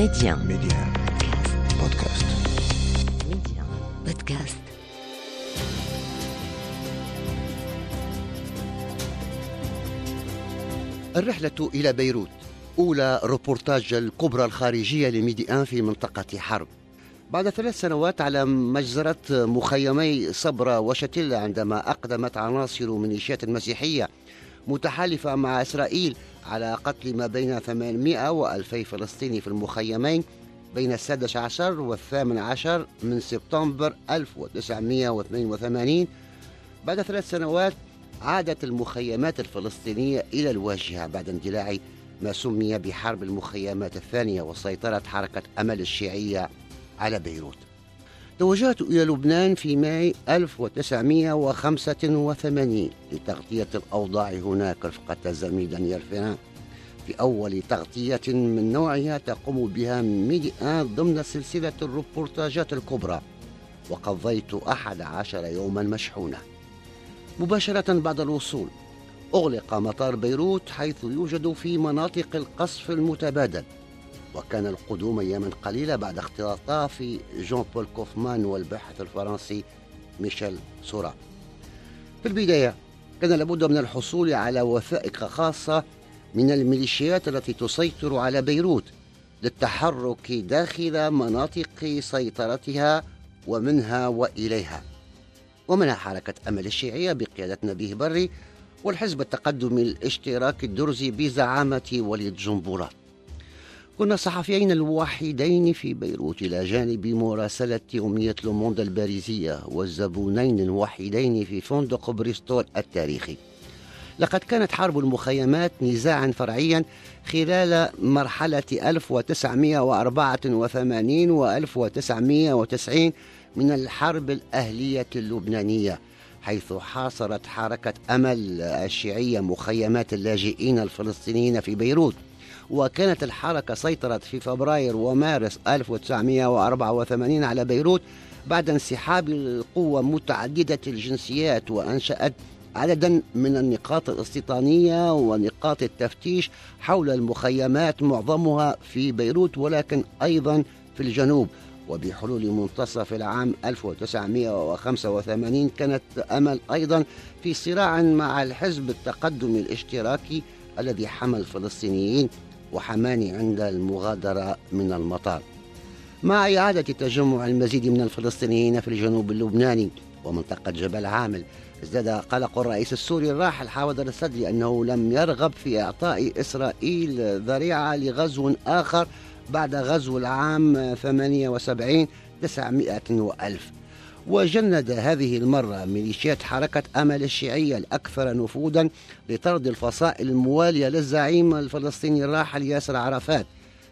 Média. Média. Podcast. Média. Podcast. الرحلة إلى بيروت أولى روبورتاج الكبرى الخارجية لميدي أن في منطقة حرب بعد ثلاث سنوات على مجزرة مخيمي صبرا وشتيلا عندما أقدمت عناصر ميليشيات المسيحية متحالفة مع إسرائيل على قتل ما بين 800 و 2000 فلسطيني في المخيمين بين السادس عشر والثامن عشر من سبتمبر 1982 بعد ثلاث سنوات عادت المخيمات الفلسطينية إلى الواجهة بعد اندلاع ما سمي بحرب المخيمات الثانية وسيطرة حركة أمل الشيعية على بيروت. توجهت إلى لبنان في ماي 1985 لتغطية الأوضاع هناك رفقة زميل دانيال فيران. في أول تغطية من نوعها تقوم بها Médi 1 ضمن سلسلة الروبورتاجات الكبرى وقضيت أحد عشر يوما مشحونة. مباشرة بعد الوصول أغلق مطار بيروت حيث يوجد في مناطق القصف المتبادل. وكان القدوم أياما قليلة بعد اختطاف جون بول كوفمان والباحث الفرنسي ميشيل سورا. في البداية كان لابد من الحصول على وثائق خاصة من الميليشيات التي تسيطر على بيروت للتحرك داخل مناطق سيطرتها ومنها وإليها. ومنها حركة أمل الشيعية بقيادة نبيه بري والحزب التقدمي الاشتراكي الدرزي بزعامة وليد جنبلاط. كنا الصحفيين الوحيدين في بيروت إلى جانب مراسلة يومية لوموند الباريزية والزبونين الوحيدين في فندق بريستول التاريخي. لقد كانت حرب المخيمات نزاعا فرعيا خلال مرحلة 1984 و 1990 من الحرب الأهلية اللبنانية. حيث حاصرت حركة أمل الشيعية مخيمات اللاجئين الفلسطينيين في بيروت. وكانت الحركة سيطرت في فبراير ومارس 1984 على بيروت بعد انسحاب القوة متعددة الجنسيات وأنشأت عددا من النقاط الاستيطانية ونقاط التفتيش حول المخيمات معظمها في بيروت ولكن أيضا في الجنوب. وبحلول منتصف العام 1985 كانت أمل أيضا في صراع مع الحزب التقدمي الاشتراكي الذي حمى الفلسطينيين وحماني عند المغادرة من المطار. مع إعادة تجمع المزيد من الفلسطينيين في الجنوب اللبناني ومنطقة جبل عامل ازداد قلق الرئيس السوري الراحل حامد السدلي أنه لم يرغب في إعطاء إسرائيل ذريعة لغزو آخر بعد غزو العام 78 900 وألف. وجند هذه المرة ميليشيات حركة أمل الشيعية الأكثر نفوذا لطرد الفصائل الموالية للزعيم الفلسطيني الراحل ياسر عرفات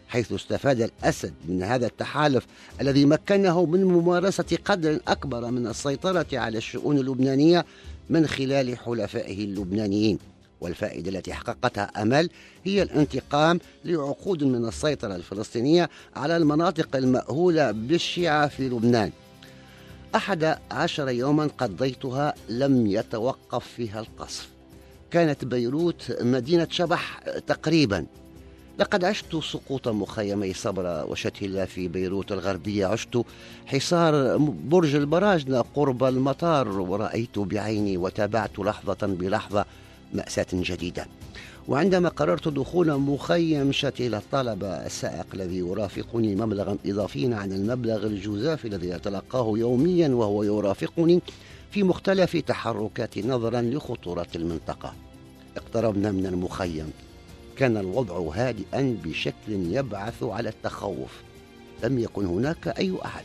حيث استفاد الأسد من هذا التحالف الذي مكنه من ممارسة قدر أكبر من السيطرة على الشؤون اللبنانية من خلال حلفائه اللبنانيين. والفائدة التي حققتها أمل هي الانتقام لعقود من السيطرة الفلسطينية على المناطق المأهولة بالشيعة في لبنان. أحد عشر يوما قضيتها لم يتوقف فيها القصف. كانت بيروت مدينة شبح تقريبا. لقد عشت سقوط مخيمي صبرا وشتيلا في بيروت الغربية. عشت حصار برج البراجنة قرب المطار ورأيت بعيني وتابعت لحظة بلحظة مأساة جديدة. وعندما قررت دخول مخيم شتيل الطلبة السائق الذي يرافقني مبلغا إضافيا عن المبلغ الجزافي الذي أتلقاه يوميا وهو يرافقني في مختلف تحركاتي نظرا لخطورة المنطقة. اقتربنا من المخيم. كان الوضع هادئا بشكل يبعث على التخوف. لم يكن هناك أي أحد.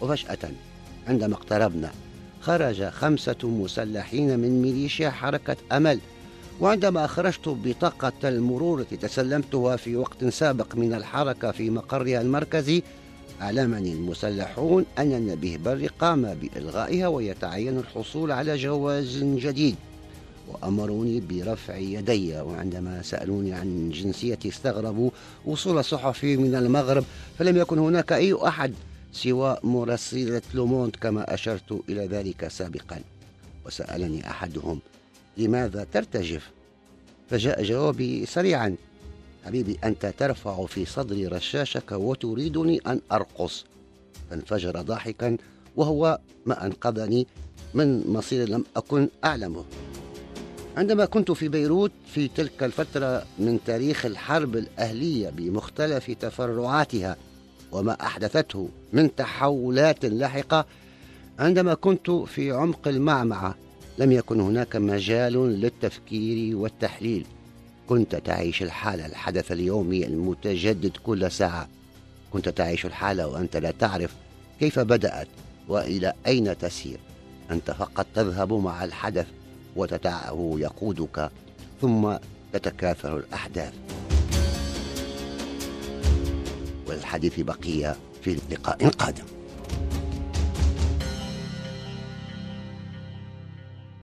وفجأة عندما اقتربنا خرج خمسة مسلحين من ميليشيا حركة أمل. وعندما خرجت بطاقة المرور التي تسلمتها في وقت سابق من الحركة في مقرها المركزي أعلمني المسلحون أن النبيه بري قام بإلغائها ويتعين الحصول على جواز جديد. وأمروني برفع يدي وعندما سألوني عن جنسيتي استغربوا وصول صحفي من المغرب فلم يكن هناك أي أحد سوى مراسلة لوموند كما أشرت إلى ذلك سابقا. وسألني أحدهم لماذا ترتجف؟ فجاء جوابي سريعا حبيبي أنت ترفع في صدري رشاشك وتريدني أن أرقص. فانفجر ضاحكا وهو ما أنقذني من مصير لم أكن أعلمه. عندما كنت في بيروت في تلك الفترة من تاريخ الحرب الأهلية بمختلف تفرعاتها وما أحدثته من تحولات لاحقة عندما كنت في عمق المعمعة. لم يكن هناك مجال للتفكير والتحليل. كنت تعيش الحالة الحدث اليومي المتجدد كل ساعة. كنت تعيش الحالة وأنت لا تعرف كيف بدأت وإلى أين تسير. أنت فقط تذهب مع الحدث وتدعه يقودك ثم تتكاثر الأحداث. والحديث بقية في لقاء قادم